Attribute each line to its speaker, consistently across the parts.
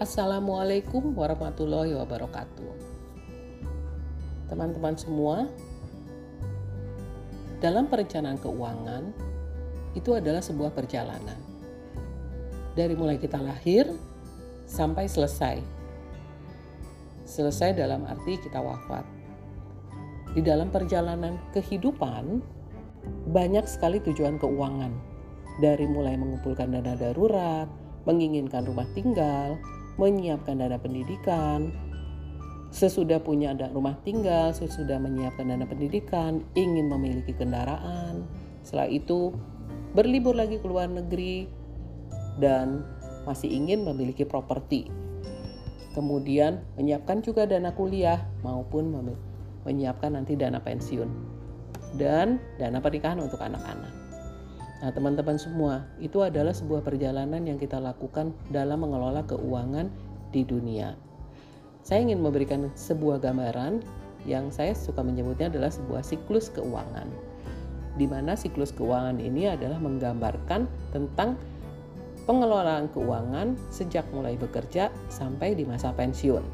Speaker 1: Assalamualaikum warahmatullahi wabarakatuh. Teman-teman semua, dalam perencanaan keuangan itu adalah sebuah perjalanan. Dari mulai kita lahir sampai selesai. Selesai dalam arti kita wafat. Di dalam perjalanan kehidupan banyak sekali tujuan keuangan. Dari mulai mengumpulkan dana darurat, menginginkan rumah tinggal, menyiapkan dana pendidikan, sesudah punya ada rumah tinggal, sesudah menyiapkan dana pendidikan, ingin memiliki kendaraan, setelah itu berlibur lagi ke luar negeri dan masih ingin memiliki properti. Kemudian menyiapkan juga dana kuliah maupun menyiapkan nanti dana pensiun dan dana pernikahan untuk anak-anak. Nah, teman-teman semua, itu adalah sebuah perjalanan yang kita lakukan dalam mengelola keuangan di dunia. Saya ingin memberikan sebuah gambaran yang saya suka menyebutnya adalah sebuah siklus keuangan. Di mana siklus keuangan ini adalah menggambarkan tentang pengelolaan keuangan sejak mulai bekerja sampai di masa pensiun.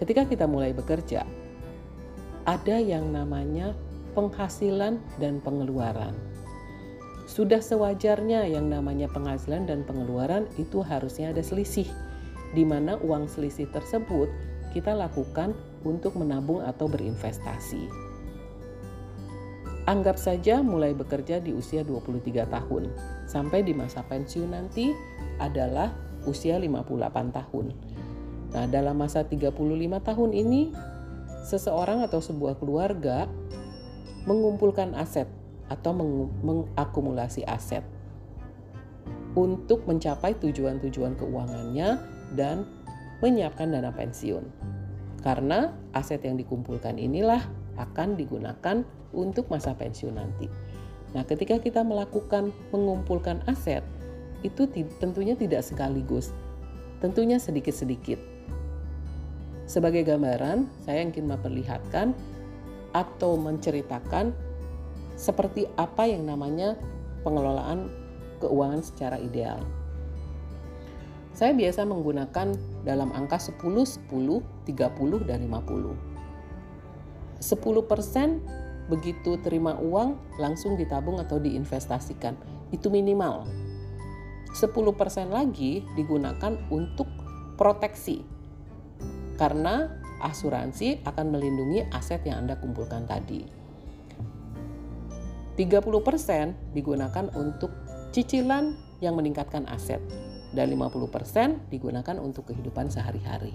Speaker 1: Ketika kita mulai bekerja, ada yang namanya penghasilan dan pengeluaran sudah sewajarnya yang namanya penghasilan dan pengeluaran itu harusnya ada selisih, di mana uang selisih tersebut kita lakukan untuk menabung atau berinvestasi. Anggap saja mulai bekerja di usia 23 tahun, sampai di masa pensiun nanti adalah usia 58 tahun. Nah, dalam masa 35 tahun ini, seseorang atau sebuah keluarga mengumpulkan aset atau meng mengakumulasi aset untuk mencapai tujuan-tujuan keuangannya dan menyiapkan dana pensiun. Karena aset yang dikumpulkan inilah akan digunakan untuk masa pensiun nanti. Nah, ketika kita melakukan mengumpulkan aset, itu tentunya tidak sekaligus, tentunya sedikit-sedikit. Sebagai gambaran, saya ingin memperlihatkan atau menceritakan seperti apa yang namanya pengelolaan keuangan secara ideal. Saya biasa menggunakan dalam angka 10, 10, 30, dan 50. 10% begitu terima uang langsung ditabung atau diinvestasikan. Itu minimal. 10% lagi digunakan untuk proteksi. Karena asuransi akan melindungi aset yang Anda kumpulkan tadi. 30% digunakan untuk cicilan yang meningkatkan aset dan 50% digunakan untuk kehidupan sehari-hari.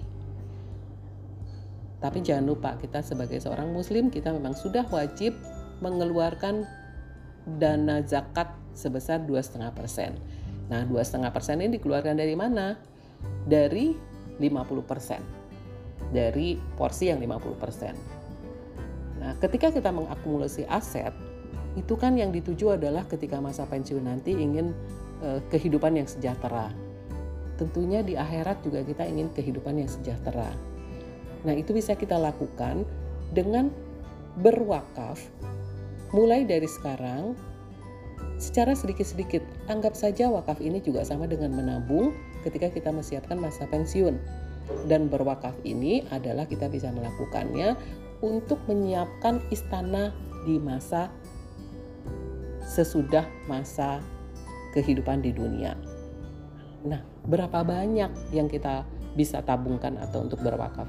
Speaker 1: Tapi jangan lupa kita sebagai seorang muslim kita memang sudah wajib mengeluarkan dana zakat sebesar 2,5%. Nah, 2,5% ini dikeluarkan dari mana? Dari 50%. Dari porsi yang 50%. Nah, ketika kita mengakumulasi aset, itu kan yang dituju adalah ketika masa pensiun nanti ingin uh, kehidupan yang sejahtera. Tentunya di akhirat juga kita ingin kehidupan yang sejahtera. Nah, itu bisa kita lakukan dengan berwakaf mulai dari sekarang secara sedikit-sedikit. Anggap saja wakaf ini juga sama dengan menabung ketika kita mesiapkan masa pensiun. Dan berwakaf ini adalah kita bisa melakukannya untuk menyiapkan istana di masa sesudah masa kehidupan di dunia. Nah, berapa banyak yang kita bisa tabungkan atau untuk berwakaf?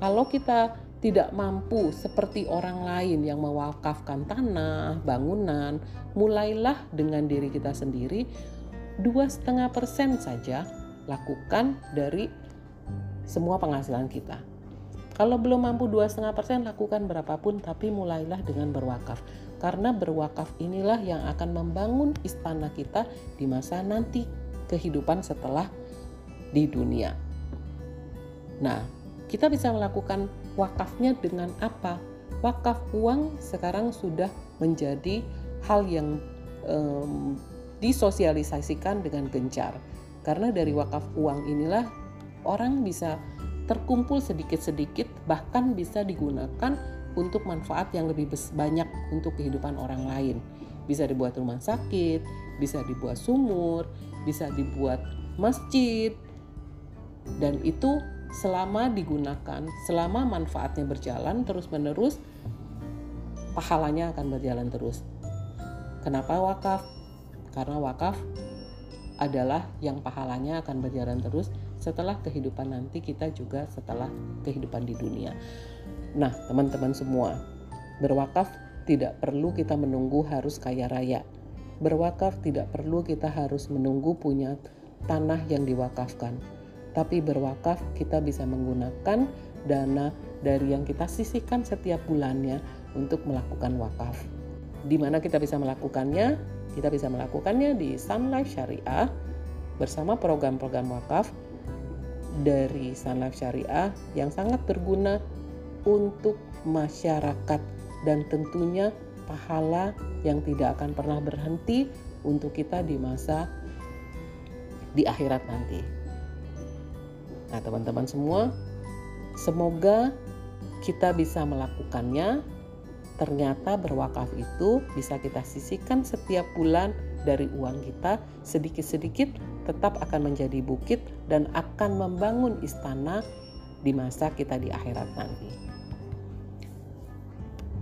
Speaker 1: Kalau kita tidak mampu seperti orang lain yang mewakafkan tanah, bangunan, mulailah dengan diri kita sendiri dua setengah persen saja lakukan dari semua penghasilan kita. Kalau belum mampu 2,5% lakukan berapapun tapi mulailah dengan berwakaf. Karena berwakaf inilah yang akan membangun istana kita di masa nanti kehidupan setelah di dunia. Nah, kita bisa melakukan wakafnya dengan apa? Wakaf uang sekarang sudah menjadi hal yang um, disosialisasikan dengan gencar. Karena dari wakaf uang inilah orang bisa terkumpul sedikit-sedikit bahkan bisa digunakan untuk manfaat yang lebih banyak untuk kehidupan orang lain. Bisa dibuat rumah sakit, bisa dibuat sumur, bisa dibuat masjid, dan itu selama digunakan, selama manfaatnya berjalan terus-menerus, pahalanya akan berjalan terus. Kenapa wakaf? Karena wakaf adalah yang pahalanya akan berjalan terus setelah kehidupan nanti kita juga setelah kehidupan di dunia. Nah, teman-teman semua, berwakaf tidak perlu kita menunggu harus kaya raya. Berwakaf tidak perlu kita harus menunggu punya tanah yang diwakafkan tapi berwakaf kita bisa menggunakan dana dari yang kita sisihkan setiap bulannya untuk melakukan wakaf. Di mana kita bisa melakukannya? Kita bisa melakukannya di Sun Life Syariah bersama program-program wakaf dari Sun Life Syariah yang sangat berguna untuk masyarakat dan tentunya pahala yang tidak akan pernah berhenti untuk kita di masa di akhirat nanti. Nah, teman-teman semua, semoga kita bisa melakukannya. Ternyata berwakaf itu bisa kita sisihkan setiap bulan dari uang kita sedikit-sedikit tetap akan menjadi bukit dan akan membangun istana di masa kita di akhirat nanti.